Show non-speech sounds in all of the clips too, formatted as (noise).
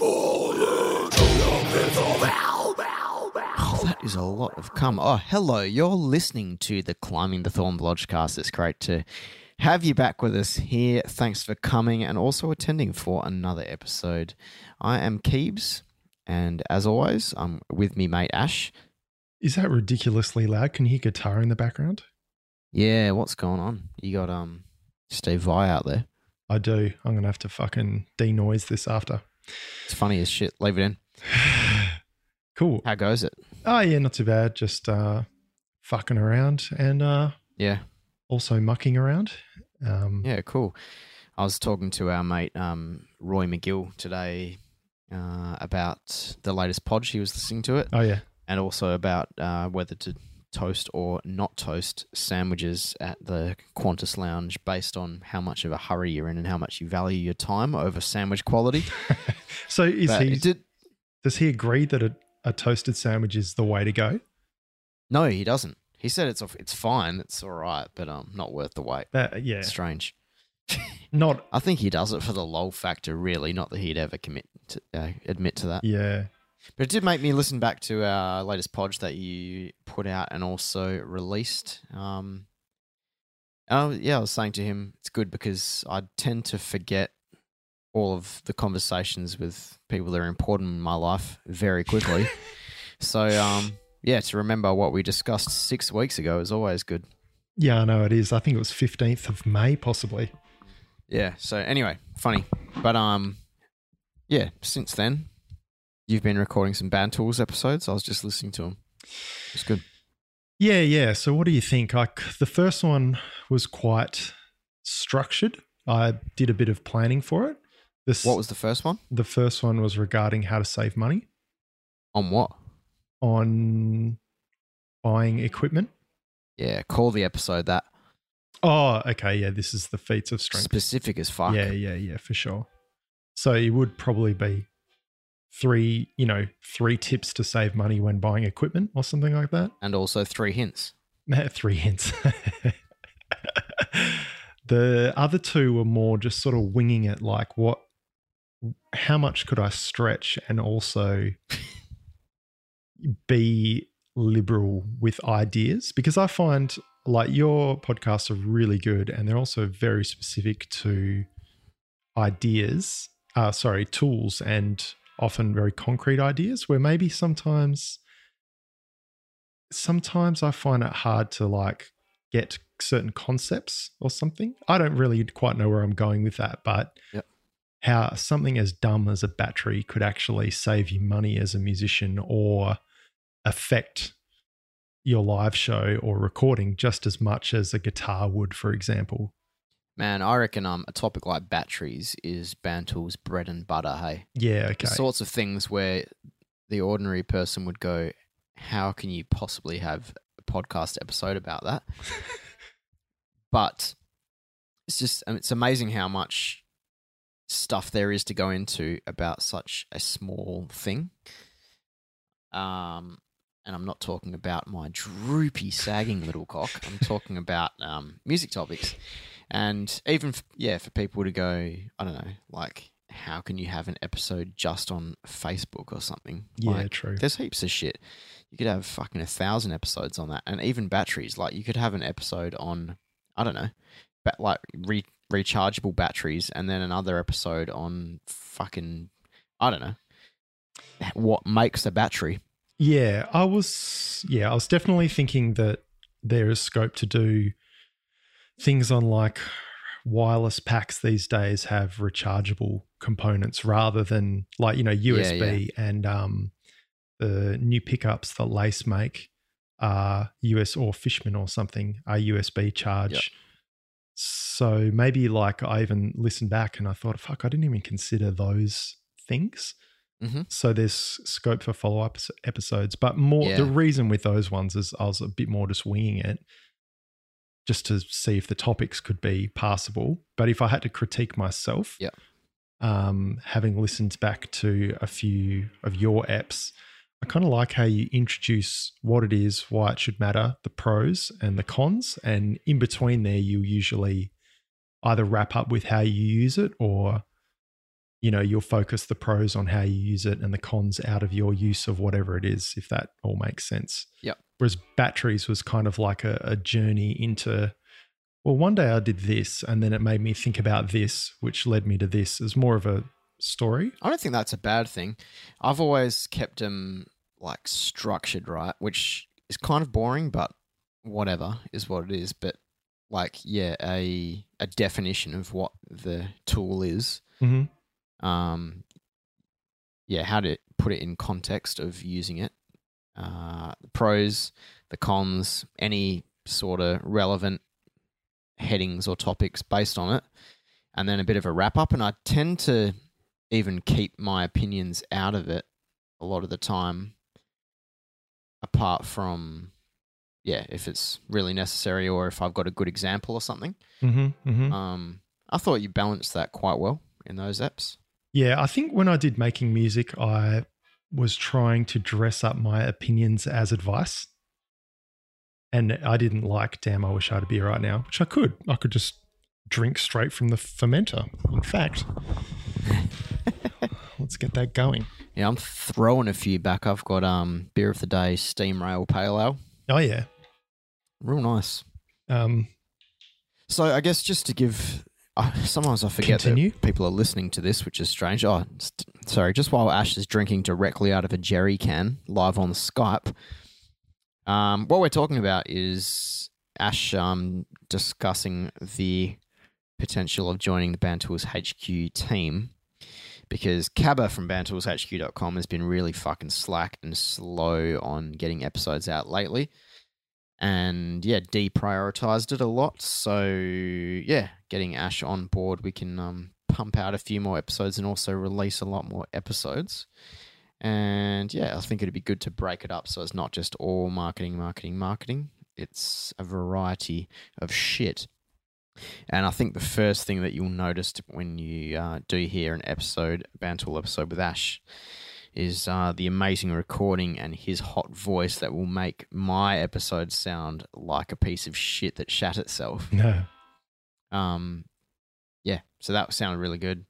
Oh, that is a lot of cum. Oh, hello. You're listening to the Climbing the Thorn Lodgecast. It's great to have you back with us here. Thanks for coming and also attending for another episode. I am Keebs, and as always, I'm with me mate Ash. Is that ridiculously loud? Can you hear guitar in the background? Yeah, what's going on? You got um Steve Vai out there. I do. I'm gonna have to fucking denoise this after. It's funny as shit. Leave it in. (sighs) cool. How goes it? Oh yeah, not too bad. Just uh fucking around and uh Yeah. also mucking around. Um Yeah, cool. I was talking to our mate um, Roy McGill today uh, about the latest pod. She was listening to it, Oh yeah. and also about uh, whether to toast or not toast sandwiches at the Qantas Lounge based on how much of a hurry you're in and how much you value your time over sandwich quality. (laughs) So is But he did, does he agree that a, a toasted sandwich is the way to go? no, he doesn't. He said it's it's fine, it's all right, but um, not worth the wait. That yeah. Strange. (laughs) Not I think he does it for the lol factor, really. Not that he'd ever commit to uh, admit to that. yeah. But it did make me listen back to our latest podge that you put out and also released. Um, oh yeah, I was saying to him, it's good because I tend to forget all of the conversations with people that are important in my life very quickly. (laughs) so um, yeah, to remember what we discussed six weeks ago is always good. Yeah, I know it is. I think it was 15th of May possibly. Yeah. So anyway, funny, but um, yeah. Since then, you've been recording some Band Tools episodes. I was just listening to them. It's good. Yeah, yeah. So what do you think? Like the first one was quite structured. I did a bit of planning for it. This What was the first one? the first one was regarding how to save money On what? on buying equipment. Yeah, call the episode that Oh, okay, yeah, this is the feats of strength. specific as fuck. Yeah, yeah, yeah, for sure. So it would probably be three, you know, three tips to save money when buying equipment or something like that. And also three hints. (laughs) Three hints. (laughs) the other two were more just sort of winging it, like what, how much could I stretch and also (laughs) be liberal with ideas? Because I find like your podcasts are really good and they're also very specific to ideas, uh, sorry, tools and often very concrete ideas where maybe sometimes sometimes I find it hard to like get certain concepts or something. I don't really quite know where I'm going with that, but Yep. how something as dumb as a battery could actually save you money as a musician or affect your live show or recording just as much as a guitar would, for example. Man, I reckon um a topic like batteries is Bantal's bread and butter, hey. Yeah, okay. The sorts of things where the ordinary person would go, How can you possibly have a podcast episode about that? (laughs) but it's just um, it's amazing how much stuff there is to go into about such a small thing. Um, and I'm not talking about my droopy, sagging little cock. I'm talking about um, music topics, and even f- yeah, for people to go, I don't know, like how can you have an episode just on Facebook or something? yeah, Like, true. there's heaps of shit. You could have fucking a thousand episodes on that, and even batteries. Like you could have an episode on, I don't know, but like re- rechargeable batteries, and then another episode on fucking, I don't know, what makes a battery. Yeah, I was yeah, I was definitely thinking that there is scope to do things on like wireless packs these days have rechargeable components rather than like, you know, USB and um the new pickups that Lace make are US or Fishman or something are USB charge. Yep. So maybe like I even listened back and I thought, fuck, I didn't even consider those things. Mhm. So there's scope for follow up episodes, but more the reason with those ones is I was a bit more just winging it, just to see if the topics could be passable. But if I had to critique myself, yeah. um, having listened back to a few of your apps, I kind of like how you introduce what it is, why it should matter, the pros and the cons, and in between there, you usually either wrap up with how you use it or you know, you'll focus the pros on how you use it and the cons out of your use of whatever it is, if that all makes sense. Yep. Whereas batteries was kind of like a, a journey into, well, one day I did this and then it made me think about this, which led me to this. It's more of a story. I don't think that's a bad thing. I've always kept them like structured, right? Which is kind of boring, but whatever is what it is. But like, yeah, a a definition of what the tool is. Mm-hmm. Um, yeah, how to put it in context of using it. Uh, the pros, the cons, any sort of relevant headings or topics based on it, and then a bit of a wrap up. And I tend to even keep my opinions out of it a lot of the time, apart from, yeah, if it's really necessary or if I've got a good example or something. Mm-hmm. Mm-hmm. Um, I thought you balanced that quite well in those apps. Yeah, I think when I did making music, I was trying to dress up my opinions as advice. And I didn't like, damn, I wish I had a beer right now, which I could. I could just drink straight from the fermenter. In fact, (laughs) let's get that going. Yeah, I'm throwing a few back. I've got um beer of the day, steam rail pale ale. Oh, yeah. Real nice. Um, So I guess just to give, uh, sometimes I forget Continue. that people are listening to this, which is strange. Oh, sorry. Just while Ash is drinking directly out of a jerry can live on Skype, um, what we're talking about is Ash um discussing the potential of joining the Band Tools HQ team because Cabba from BandToolsHQ.com has been really fucking slack and slow on getting episodes out lately and yeah, deprioritized it a lot. So yeah, getting Ash on board, we can um, pump out a few more episodes and also release a lot more episodes. And yeah, I think it'd be good to break it up so it's not just all marketing, marketing, marketing. It's a variety of shit. And I think the first thing that you'll notice when you uh, do hear an episode, a Band Tool episode with Ash, is uh, the amazing recording and his hot voice that will make my episode sound like a piece of shit that shat itself. (laughs) no. Um, yeah, so that sounded really good.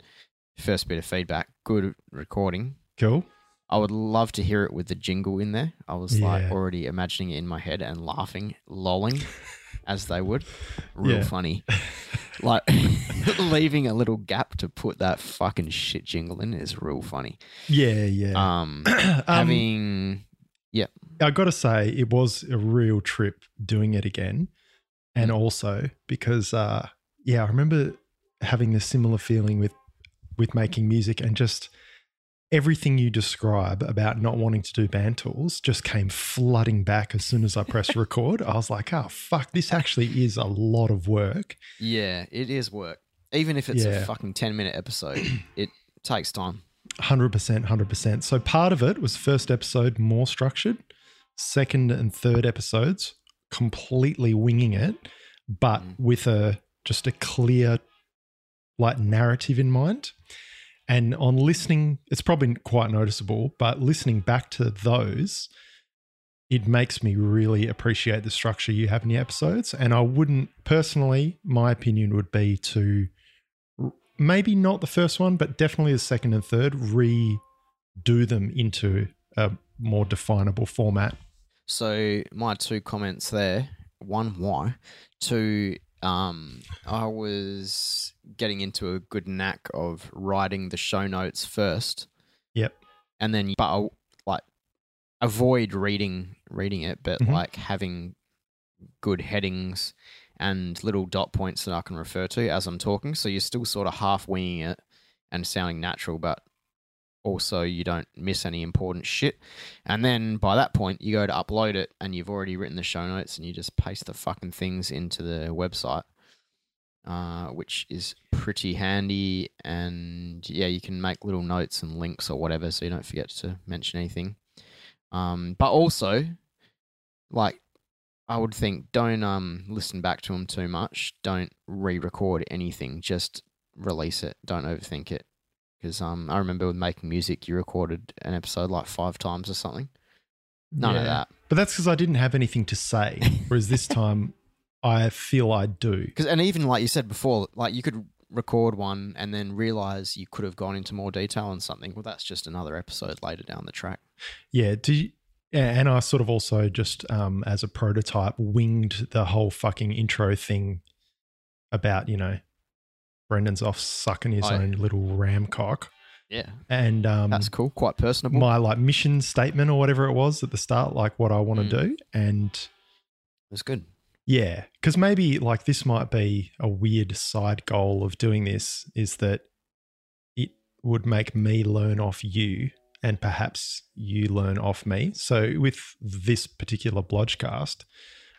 First bit of feedback, good recording. Cool. I would love to hear it with the jingle in there. I was like already imagining it in my head and laughing, lolling, (laughs) as they would. Real Yeah. funny. (laughs) Like (laughs) leaving a little gap to put that fucking shit jingle in is real funny. Yeah, yeah. Um, (clears throat) Um, yeah. I got to say, it was a real trip doing it again. And Mm. also because, uh, yeah, I remember having this similar feeling with, with making music and just everything you describe about not wanting to do band tools just came flooding back as soon as I pressed (laughs) record. I was like, oh, fuck, this actually is a lot of work. yeah, it is work. Even if it's a fucking ten minute episode, (clears throat) it takes time. 100%, 100%. So part of it was first episode more structured, second and third episodes completely winging it, but Mm. with a just a clear like narrative in mind. And on listening, it's probably quite noticeable, but listening back to those, it makes me really appreciate the structure you have in your episodes. And I wouldn't personally, my opinion would be to maybe not the first one, but definitely the second and third, redo them into a more definable format. So my two comments there: one, why? Two, um, I was getting into a good knack of writing the show notes first. Yep. And then, but I like avoid reading reading it, but Mhm. like having good headings and little dot points that I can refer to as I'm talking. So you're still sort of half winging it and sounding natural, but also you don't miss any important shit. And then by that point, you go to upload it and you've already written the show notes and you just paste the fucking things into the website, uh, which is pretty handy. And yeah, you can make little notes and links or whatever so you don't forget to mention anything. Um, but also, like, I would think don't um listen back to them too much. Don't re-record anything. Just release it. Don't overthink it. Because um, I remember with making music, you recorded an episode like five times or something. None of that. But that's because I didn't have anything to say. (laughs) Whereas this time, I feel I do. Because and even like you said before, like you could record one and then realize you could have gone into more detail on something, well, that's just another episode later down the track. Yeah. Do you, and I sort of also just um, as a prototype winged the whole fucking intro thing about you know Brendan's off sucking his Oh, yeah. own little ram cock, Yeah, and um, that's cool. Quite personable. my like mission statement or whatever it was at the start, like what I want to Mm. do, and That's good. yeah, because maybe like this might be a weird side goal of doing this is that it would make me learn off you and perhaps you learn off me. So with this particular blodgecast,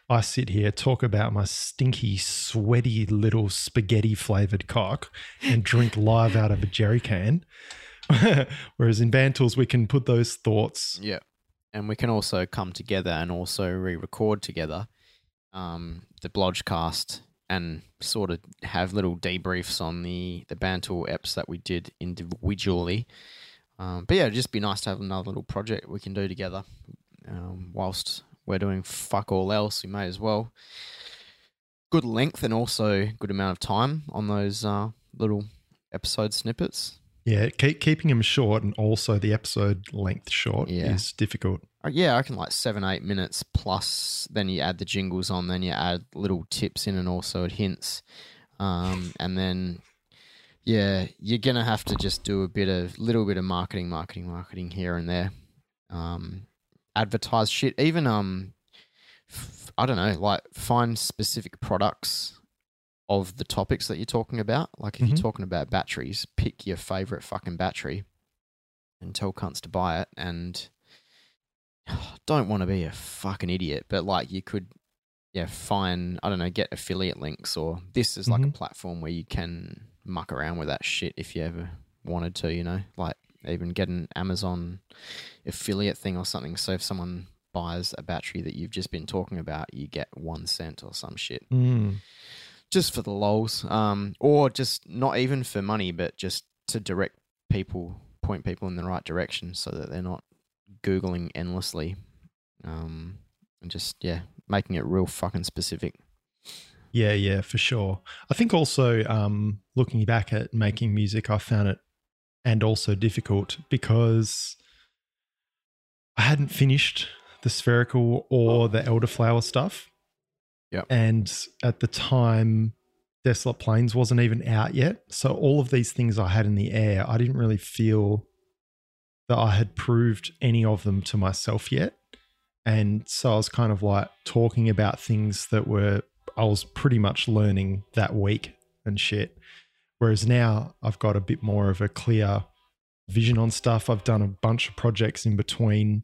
I sit here, talk about my stinky, sweaty little spaghetti flavored cock and drink live out of a jerry can. (laughs) Whereas in Band Tools, we can put those thoughts. Yeah. And we can also come together and also re record together um, the Blodgecast and sort of have little debriefs on the, the Band Tool eps that we did individually. Um, but yeah, it'd just be nice to have another little project we can do together. Um, whilst we're doing fuck all else, we may as well. Good length and also good amount of time on those uh, little episode snippets. Yeah, keep, keeping them short and also the episode length short Yeah. is difficult. Uh, Yeah, I can like seven, eight minutes plus. Then you add the jingles on, then you add little tips in and also hints. Um, and then, yeah, you're going to have to just do a bit of, little bit of marketing, marketing, marketing here and there. Um, advertise shit. Even, um, f- I don't know, like find specific products of the topics that you're talking about. Like if Mhm. you're talking about batteries, pick your favorite fucking battery and tell cunts to buy it and (sighs) don't want to be a fucking idiot, but like you could, yeah, find I don't know, get affiliate links or this is like a Mhm. platform where you can muck around with that shit if you ever wanted to, you know, like even get an Amazon affiliate thing or something. So if someone buys a battery that you've just been talking about, you get one cent or some shit Mm. just for the lols, um, or just not even for money, but just to direct people, point people in the right direction, so that they're not googling endlessly, um, and just yeah, making it real fucking specific. Yeah, yeah, for sure. I think also um, looking back at making music, I found it and also difficult because I hadn't finished the spherical or oh. the elderflower stuff. Yep. And at the time, Desolate Plains wasn't even out yet. So all of these things I had in the air, I didn't really feel that I had proved any of them to myself yet. And so I was kind of like talking about things that were I was pretty much learning that week and shit. Whereas now I've got a bit more of a clear vision on stuff. I've done a bunch of projects in between.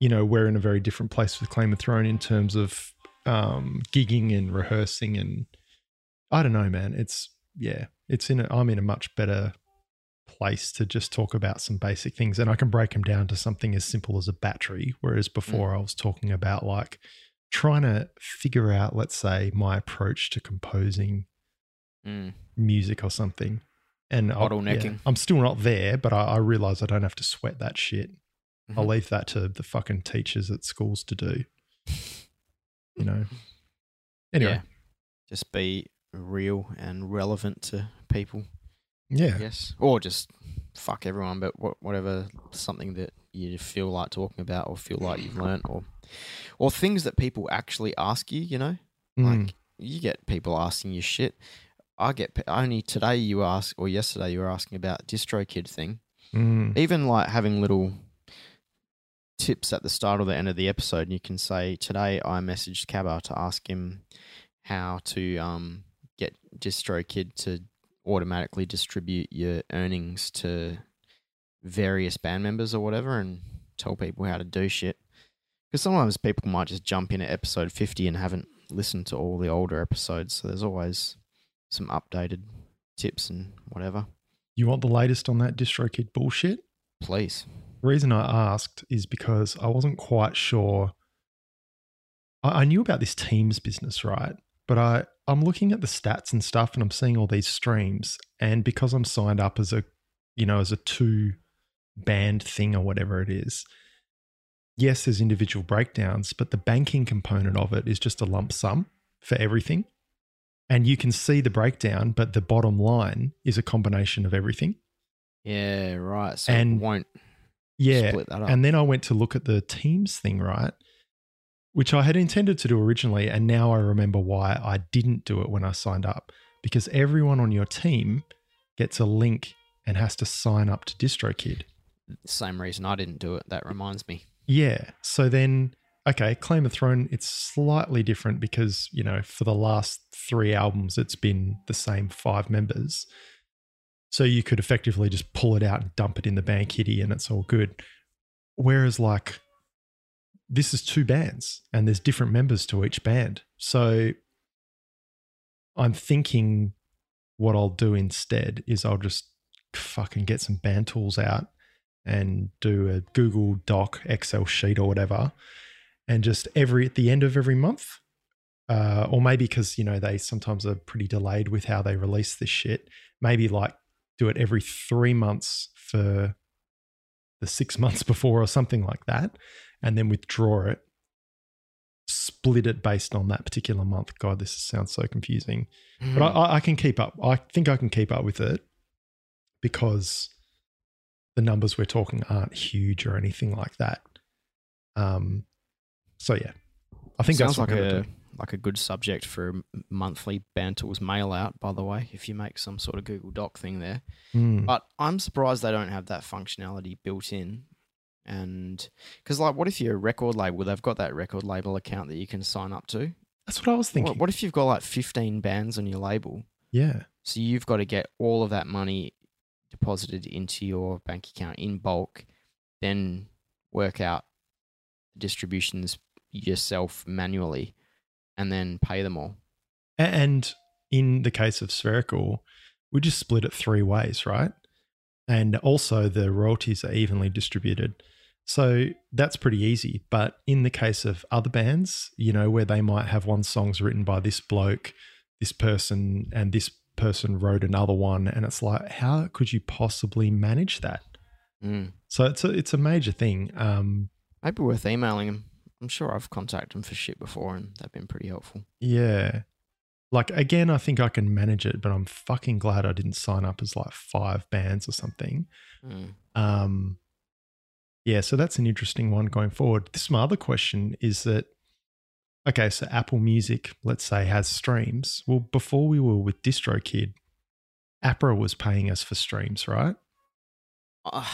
You know, we're in a very different place with Claim of Throne in terms of um, gigging and rehearsing, and I don't know, man. It's yeah, it's in. A, I'm in a much better place to just talk about some basic things, and I can break them down to something as simple as a battery. Whereas before, I was talking about like trying to figure out, let's say, my approach to composing Mm. music or something. And I'll- Bottlenecking. yeah, I'm still not there, but I, I realize I don't have to sweat that shit. I'll Mhm. leave that to the fucking teachers at schools to do. You know. (laughs) Anyway, Yeah. Just be real and relevant to people. yeah, Yes. or just fuck everyone, but whatever something that you feel like talking about, or feel like you've learnt, or or things that people actually ask you. You know, Mm. like you get people asking you shit. I get only today you ask, or yesterday you were asking about DistroKid thing. Mm. Even like having little tips at the start or the end of the episode, and you can say, "Today I messaged Cabba to ask him how to um, get DistroKid to automatically distribute your earnings to various band members or whatever, and tell people how to do shit." Because sometimes people might just jump in at episode fifty and haven't listened to all the older episodes, so there's always some updated tips and whatever. You want the latest on that DistroKid bullshit? Please. The reason I asked is because I wasn't quite sure. I, I knew about this Teams business, right? But I, I'm looking at the stats and stuff and I'm seeing all these streams. And because I'm signed up as a, you know, as a two band thing or whatever it is, yes, there's individual breakdowns, but the banking component of it is just a lump sum for everything. And you can see the breakdown, but the bottom line is a combination of everything. Yeah, right. So And- it won't Yeah. split that up. And then I went to look at the teams thing, right? Which I had intended to do originally. And now I remember why I didn't do it when I signed up. Because everyone on your team gets a link and has to sign up to DistroKid. Same reason I didn't do it. That reminds me. Yeah. So then, okay, Claim of Throne, it's slightly different because, you know, for the last three albums, it's been the same five members. So you could effectively just pull it out and dump it in the band kitty and it's all good. Whereas, like, this is two bands and there's different members to each band. So I'm thinking what I'll do instead is I'll just fucking get some band tools out and do a Google Doc, Excel sheet, or whatever, and just every at the end of every month, uh, or maybe because you know they sometimes are pretty delayed with how they release this shit. Maybe like do it every three months for the six (laughs) months before, or something like that, and then withdraw it. Split it based on that particular month. God, this sounds so confusing but I, I, I can keep up. I think I can keep up with it because the numbers we're talking aren't huge or anything like that. Um, so yeah, I think sounds that's like a do. like a good subject for a monthly Band Tools mail out. By the way, if you make some sort of Google Doc thing there, Mm. but I'm surprised they don't have that functionality built in. And because, like, what if you're a record label? They've got that record label account that you can sign up to. That's what I was thinking. What, what if you've got like 15 bands on your label? yeah, So you've got to get all of that money deposited into your bank account in bulk, then work out distributions yourself manually, and then pay them all. And in the case of spherical, we just split it three ways, right? And also the royalties are evenly distributed. So that's pretty easy. But in the case of other bands, you know, where they might have one song's written by this bloke, this person, and this person wrote another one, and it's like, how could you possibly manage that? Mm. So it's a it's a major thing. Um, Maybe worth emailing them. I'm sure I've contacted them for shit before, and they've been pretty helpful. yeah. Like again, I think I can manage it, but I'm fucking glad I didn't sign up as like five bands or something. Mm. Um, yeah, so that's an interesting one going forward. This my other question is that okay, so Apple Music, let's say, has streams. Well, before we were with DistroKid, APRA was paying us for streams, right? Uh,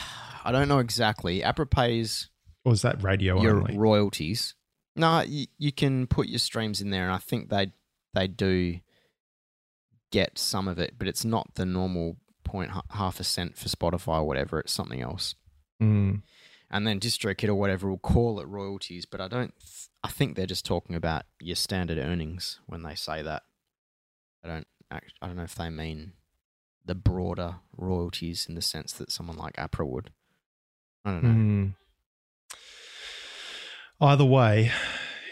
I don't know exactly. APRA pays Or is that radio your only? royalties. No, you, you can put your streams in there, and I think they they do get some of it, but it's not the normal point half a cent for Spotify or whatever. It's something else. Mm, And then DistroKid or whatever will call it royalties, but I don't. Th- I think they're just talking about your standard earnings when they say that. I don't. Act, I don't know if they mean the broader royalties in the sense that someone like APRA would. I don't know. mm. Either way,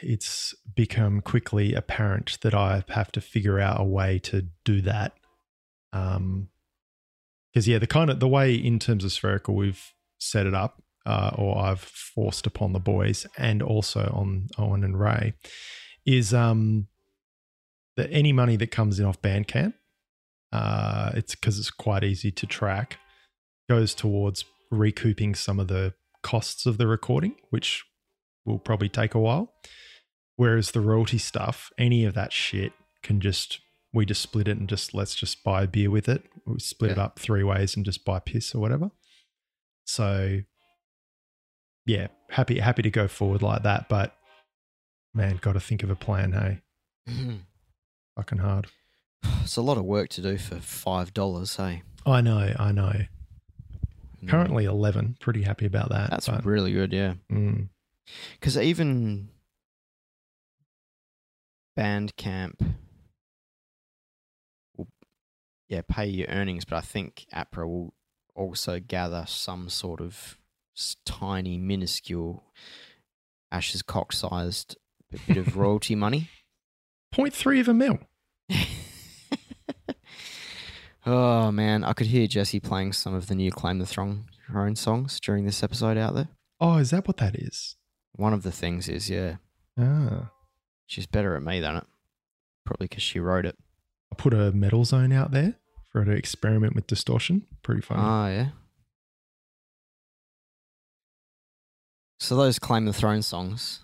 it's become quickly apparent that I have to figure out a way to do that. Um, because yeah, the kind of the way in terms of spherical we've set it up, uh, or I've forced upon the boys and also on Owen and Ray, is um that any money that comes in off Bandcamp, uh, it's because it's quite easy to track, goes towards recouping some of the costs of the recording, which will probably take a while. Whereas the royalty stuff, any of that shit can just we just split it and just let's just buy a beer with it. We split it up three ways and just buy piss or whatever. So yeah, happy happy to go forward like that, but man, got to think of a plan. Hey, fucking hard. (sighs) It's a lot of work to do for five dollars. Hey, I know, I know. Mm. Currently eleven. Pretty happy about that. that's but, really good. Yeah, mm, because even Bandcamp will, yeah, pay your earnings, but I think APRA will also gather some sort of tiny, minuscule, Ash's cock-sized bit of (laughs) royalty money. point three of a mil. (laughs) oh man, I could hear Jesse playing some of the new Claim the Throne Throne songs during this episode out there. Oh, is that what that is? One of the things is, yeah, Ah, she's better at me than it. Probably because she wrote it. I put a metal zone out there for her to experiment with distortion. Pretty funny. Ah, yeah. So those Claim the Throne songs,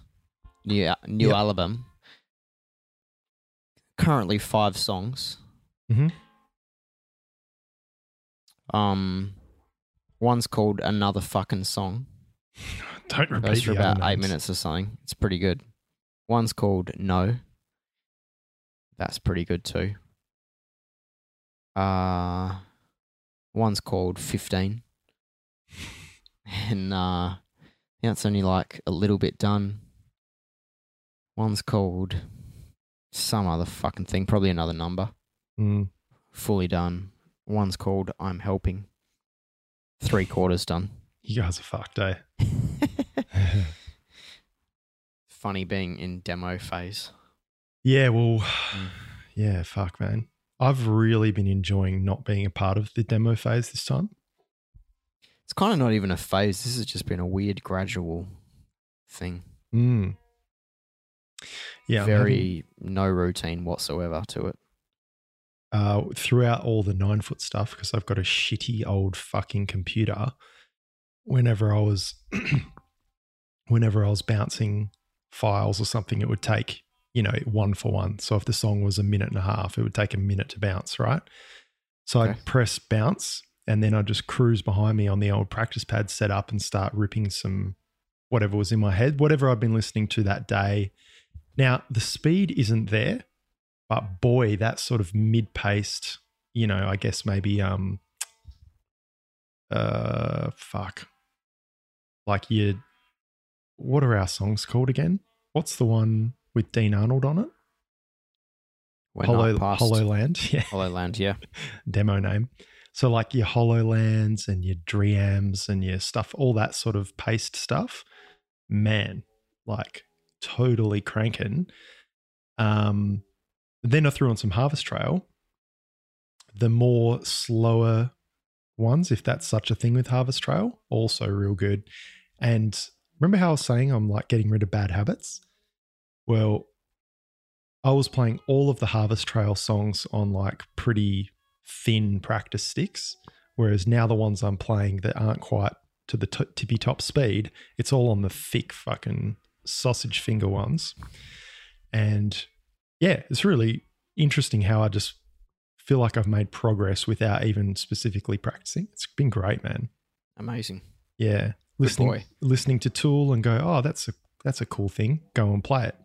new new Yep. album. Currently five songs. Mhm. Um, one's called Another Fucking Song. (laughs) Don't repeat Goes for the other about eight minutes or something. It's pretty good. One's called No. That's pretty good too. Uh one's called Fifteen. And uh yeah, it's only like a little bit done. One's called some other fucking thing, probably another number. Mm. Fully done. One's called I'm Helping. Three quarters done. You guys are fucked, eh? (laughs) (laughs) Funny being in demo phase. yeah, well, (sighs) Mm. yeah, fuck, man. I've really been enjoying not being a part of the demo phase this time. It's kind of not even a phase. This has just been a weird, gradual thing. Mm. Yeah, I'm having- Very no routine whatsoever to it. uh, throughout all the nine foot stuff because I've got a shitty old fucking computer. Whenever I was, (clears throat) whenever I was bouncing files or something, it would take you know one for one. So if the song was a minute and a half, it would take a minute to bounce, right? So Okay. I'd press bounce, and then I'd just cruise behind me on the old practice pad set up and start ripping some whatever was in my head, whatever I'd been listening to that day. Now the speed isn't there, but boy, that sort of mid-paced, you know, I guess maybe um uh fuck. Like you what are our songs called again? What's the one with Dean Arnold on it? We're Hollow Hollowland. (laughs) Yeah. Hollowland, yeah. Demo name. So like your Hollowlands and your Dreams and your stuff, all that sort of paced stuff. Man, like totally cranking. Um then I threw on some Harvest Trail. The more slower ones, if that's such a thing with Harvest Trail, also real good. And remember how I was saying I'm like getting rid of bad habits? Well, I was playing all of the Harvest Trail songs on like pretty thin practice sticks, whereas now the ones I'm playing that aren't quite to the t- tippy top speed, it's all on the thick fucking sausage finger ones. And yeah, it's really interesting how I just feel like I've made progress without even specifically practicing. It's been great, man. Amazing. Yeah, listening listening to Tool and go, oh, that's a that's a cool thing. Go and play it.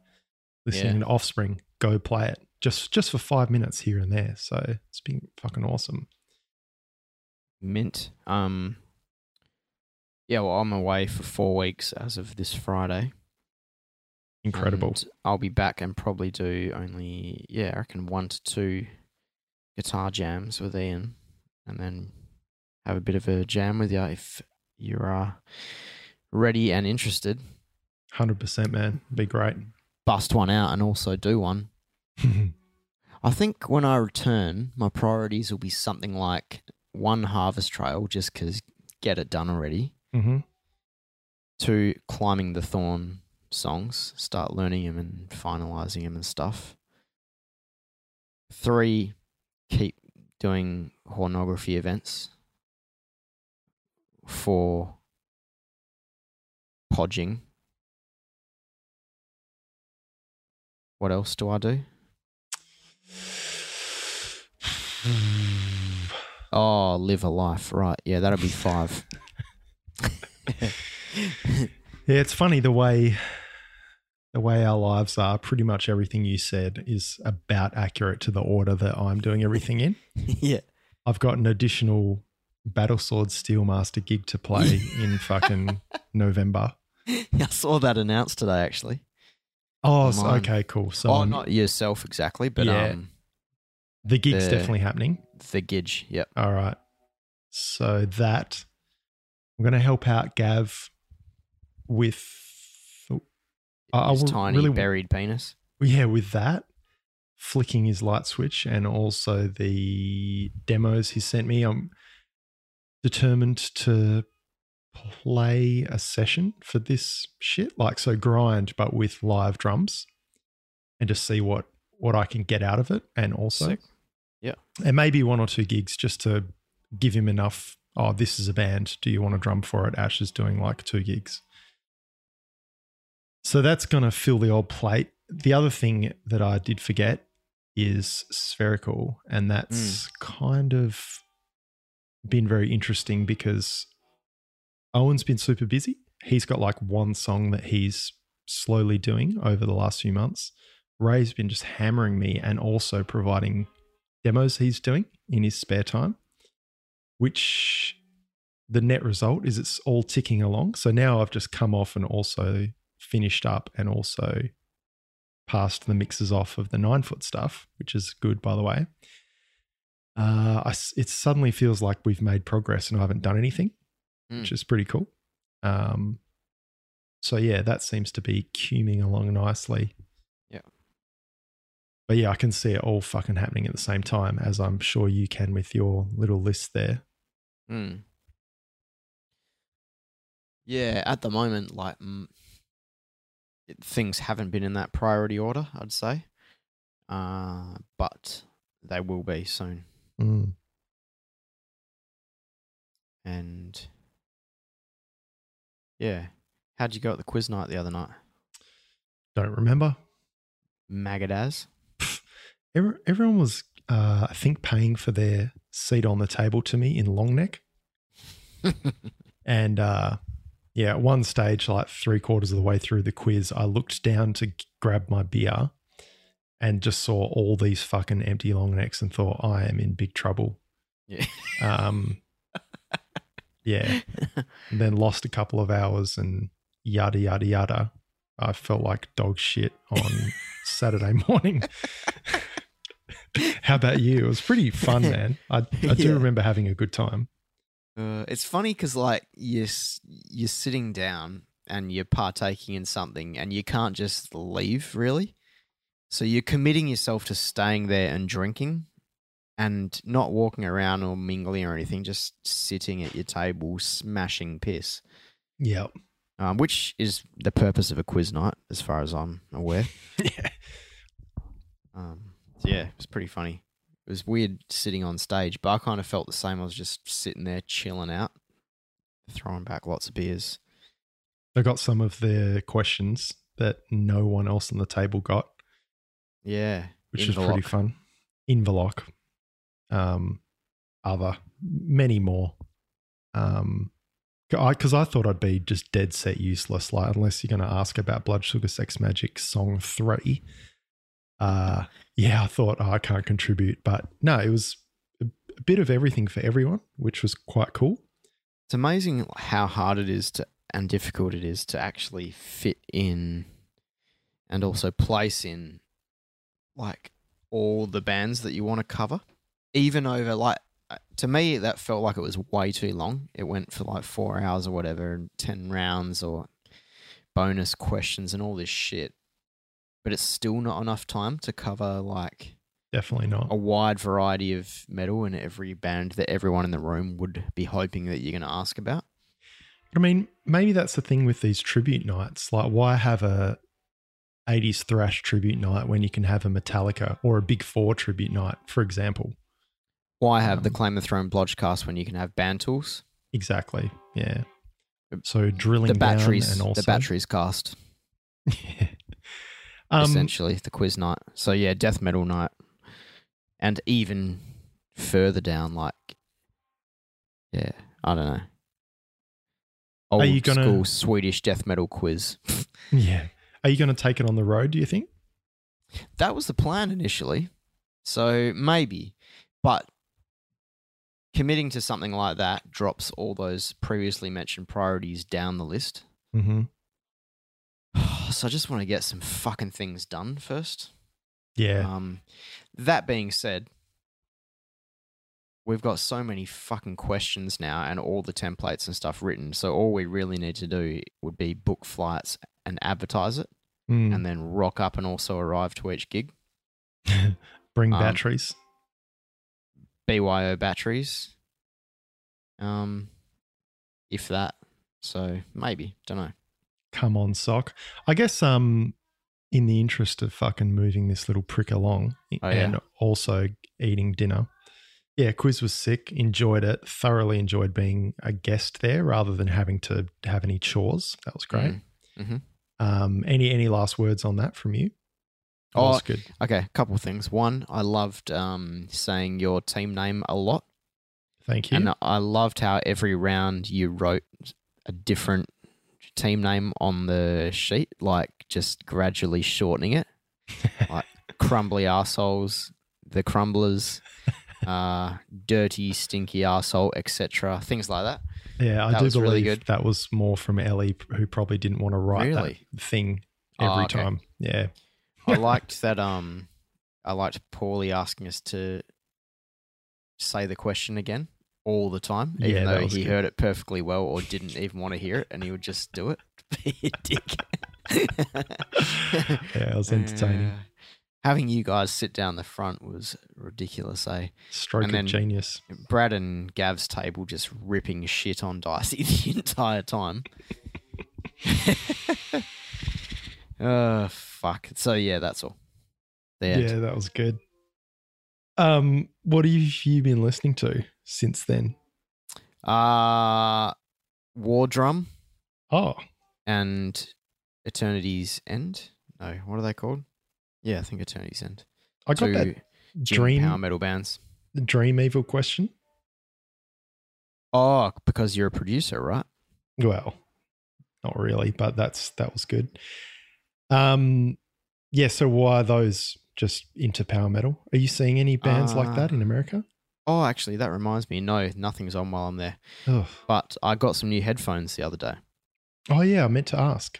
Listening Yeah. to Offspring, go play it. Just just for five minutes here and there. So it's been fucking awesome. Mint. Um Yeah, well I'm away for four weeks as of this Friday. Incredible. And I'll be back and probably do only yeah, I reckon one to two guitar jams with Ian and then have a bit of a jam with you if you're uh, ready and interested. Hundred percent, man. Be great. Bust one out and also do one. (laughs) I think when I return, my priorities will be something like one harvest trail, just because get it done already. hmm Two, climbing the thorn songs, start learning them and finalizing them and stuff. Three, keep doing hornography events. Four, podging. What else do I do? (sighs) Oh, live a life. Right. Yeah, that'll be five. (laughs) (laughs) Yeah, it's funny the way the way our lives are. Pretty much everything you said is about accurate to the order that I'm doing everything in. (laughs) yeah. I've got an additional Battlesword Steelmaster gig to play (laughs) in fucking November. I saw that announced today, actually. Oh, so- okay, cool. So oh, not yourself exactly, but Yeah. um, the gig's the- definitely happening. the gidge. Yep. All right. So that I'm going to help out Gav with. I- I His would tiny really- buried penis. Yeah, with that, flicking his light switch and also the demos he sent me. I'm determined to play a session for this shit, like so grind, but with live drums, and just see what what I can get out of it. And also, Sick. Yeah. And maybe one or two gigs just to give him enough. Oh, this is a band. Do you want to drum for it? Ash is doing like two gigs. So that's going to fill the old plate. The other thing that I did forget is spherical. And that's mm. kind of been very interesting because Owen's been super busy. He's got like one song that he's slowly doing over the last few months. Ray's been just hammering me and also providing demos he's doing in his spare time, which the net result is it's all ticking along. So now I've just come off and also finished up and also passed the mixes off of the nine foot stuff, which is good, by the way. Uh, I, it suddenly feels like we've made progress and I haven't done anything, Mm. which is pretty cool. Um, so yeah, that seems to be cuming along nicely. Yeah. But yeah, I can see it all fucking happening at the same time, as I'm sure you can with your little list there. Hmm. Yeah, at the moment, like mm, it- things haven't been in that priority order. I'd say, uh, but they will be soon. Mm. And yeah, how'd you go at the quiz night the other night? Don't remember. Magadaz. Every, everyone was, uh, I think, paying for their seat on the table to me in long neck. (laughs) And uh, yeah, at one stage, like three quarters of the way through the quiz, I looked down to grab my beer and just saw all these fucking empty long necks and thought, I am in big trouble. yeah. Um, (laughs) yeah. And then lost a couple of hours and yada, yada, yada. I felt like dog shit on (laughs) Saturday morning. (laughs) How about you? It was pretty fun, man. I, I do Yeah. remember having a good time. Uh, it's funny because like you're you're sitting down and you're partaking in something and you can't just leave really. So you're committing yourself to staying there and drinking, and not walking around or mingling or anything. Just sitting at your table, smashing piss. Yeah. Um, which is the purpose of a quiz night, as far as I'm aware. (laughs) yeah. Um, so yeah, it was pretty funny. It was weird sitting on stage, but I kind of felt the same. I was just sitting there chilling out, throwing back lots of beers. I got some of the questions that no one else on the table got, Yeah, which is pretty fun. Inverloch, um, other, many more. Um, because I, thought I'd be just dead set useless, like unless you're going to ask about Blood Sugar Sex Magik Song Three. Uh, yeah, I thought oh, I can't contribute, but no, it was a, a bit of everything for everyone, which was quite cool. It's amazing how hard it is to and difficult it is to actually fit in and also place in like all the bands that you want to cover. Even over like uh, to me that felt like it was way too long. It went for like 4 hours or whatever and 10 rounds or bonus questions and all this shit. But it's still not enough time to cover like Definitely not. a wide variety of metal and every band that everyone in the room would be hoping that you're going to ask about. I mean, maybe that's the thing with these tribute nights. Like, why have a 80s thrash tribute night when you can have a Metallica or a Big Four tribute night, for example? Why have the Um, Claim the Throne Blodgecast when you can have band tools? Exactly. Yeah. So drilling The batteries, down and also the batteries cast, (laughs) um, essentially the quiz night. So yeah, death metal night, and even further down, like yeah, I don't know. Old you gonna- school Swedish death metal quiz. (laughs) Yeah. Are you going to take it on the road? Do you think? That was the plan initially. So maybe, but committing to something like that drops all those previously mentioned priorities down the list. Mm-hmm. (sighs) So I just want to get some fucking things done first. Yeah. Um, that being said, we've got so many fucking questions now and all the templates and stuff written. So all we really need to do would be book flights and advertise it, Mm. and then rock up and also arrive to each gig. (laughs) Bring um, batteries. BYO batteries. Um, if that. So maybe don't know. Come on, sock. I guess um in the interest of fucking moving this little prick along Oh, yeah. and also eating dinner. Yeah, quiz was sick. Enjoyed it. Thoroughly enjoyed being a guest there rather than having to have any chores. That was great. Mm-hmm. Um, any any last words on that from you? Oh, was good. Okay, a couple of things. One, I loved um, saying your team name a lot, Thank you. and I loved how every round you wrote a different team name on the sheet, like just gradually shortening it, (laughs) like crumbly assholes, the crumblers, uh, dirty, stinky asshole, etc. Things like that. yeah, I that do believe really good. that was more from Ellie, who probably didn't want to write Really? that thing Oh, every okay. time. Yeah. (laughs) I liked that. Um, I liked Paulie asking us to say the question again all the time, even that though he good. heard it perfectly well or didn't even want to hear it, and he would just do it. (laughs) Be a dick. (laughs) Yeah, it was entertaining. Uh, having you guys sit down the front was ridiculous, eh? Stroke and of genius. Brad and Gav's table just ripping shit on Dicey (laughs) the entire time. (laughs) oh fuck! So yeah, that's all. The end. Yeah, that was good. Um, what have you been listening to since then? Uh War Drum Oh, and Eternity's End. No, what are they called? Yeah, I think Eternity's End. I got Two that dream power metal bands. The Dream evil question. Oh, because you're a producer, right? Well, not really, but that's that was good. Um, yeah. So why are those just into power metal? Are you seeing any bands like Uh, that in America? Oh, actually, that reminds me. No, nothing's on while I'm there. Oh, But I got some new headphones the other day. oh yeah, I meant to ask.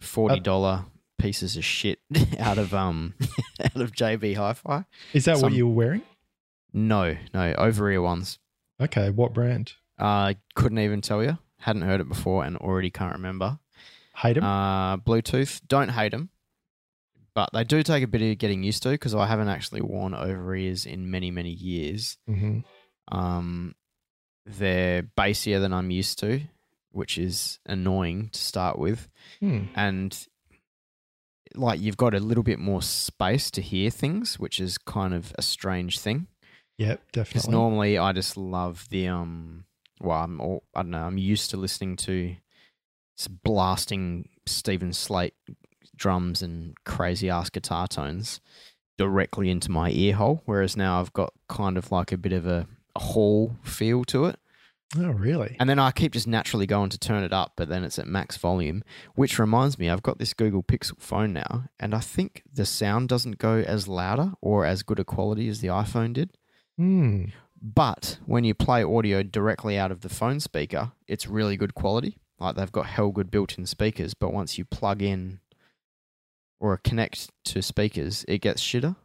Forty dollar pieces of shit (laughs) out of um (laughs) out of JB Hi-Fi. Is that what you were wearing? No, no, over ear ones. Okay, what brand? Uh, couldn't even tell you. Hadn't heard it before and already can't remember. Hate 'em? Uh, Bluetooth. Don't hate them, but they do take a bit of getting used to because I haven't actually worn over ears in many many years. hmm Um, they're bassier than I'm used to, which is annoying to start with, Hmm. and like you've got a little bit more space to hear things, which is kind of a strange thing. Yep, Because definitely. normally I just love the um. Well, I'm all, I don't know. I'm used to listening to blasting Steven Slate drums and crazy ass guitar tones directly into my ear hole, whereas now I've got kind of like a bit of a, a hall feel to it. Oh, really? And then I keep just naturally going to turn it up, but then it's at max volume. Which reminds me, I've got this Google Pixel phone now, and I think the sound doesn't go as louder or as good a quality as the iPhone did. Hmm. But when you play audio directly out of the phone speaker, it's really good quality. Like they've got hell good built in speakers, but once you plug in or connect to speakers, it gets shitter.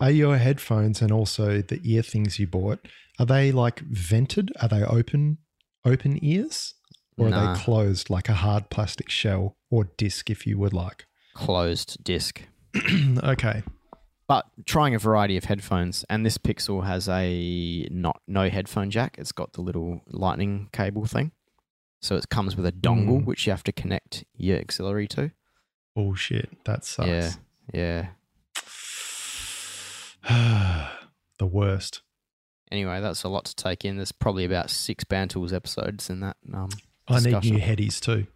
Are your headphones and also the ear things you bought? Are they like vented? Are they open open ears? Or are Nah. they closed like a hard plastic shell or disc if you would like? Closed disc. (clears throat) okay. But trying a variety of headphones, and this Pixel has a not no headphone jack. It's got the little lightning cable thing, so it comes with a dongle Mm. which you have to connect your auxiliary to. Bullshit. That sucks. Yeah, yeah. (sighs) the worst. Anyway, that's a lot to take in. There's probably about six Band Tools episodes in that. Um, I need new headies too.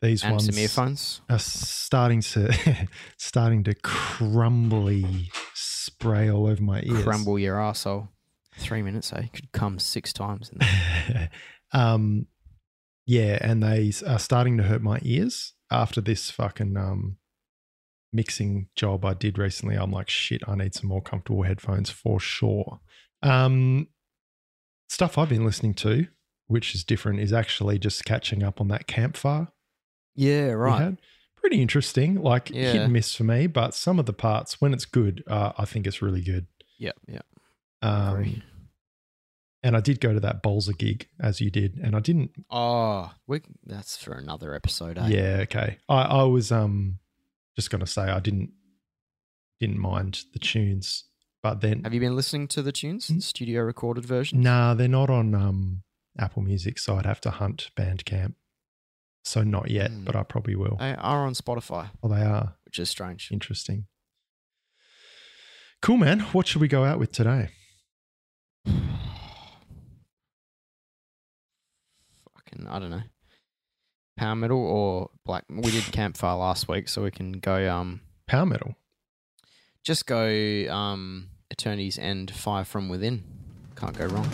These and ones some earphones. are starting to (laughs) starting to crumbly spray all over my ears. Crumble your arsehole. Three minutes, eh? Could come six times. In that. (laughs) um, yeah, and they are starting to hurt my ears after this fucking um mixing job I did recently. I'm like, shit, I need some more comfortable headphones for sure. Um, stuff I've been listening to, which is different, is actually just catching up on that campfire yeah, right. Pretty interesting, like hit and miss for me, but some of the parts, when it's good, uh, I think it's really good. Yeah, yeah. Um, and I did go to that Bolzer gig as you did, and I didn't. Oh, we, that's for another episode, eh? Yeah, okay. I, I was um just gonna say I didn't didn't mind the tunes, but then Have you been listening to the tunes, Mm. studio recorded versions? nah, they're not on um Apple Music, so I'd have to hunt Bandcamp. So not yet, Hmm. but I probably will. They are on Spotify, Oh, they are. which is strange. Interesting. Cool, man. What should we go out with today? (sighs) Fucking, I don't know. Power metal or black? We did campfire last week, so we can go. Um, Power metal. just go. Um, Eternity's End, Fire from Within. Can't go wrong.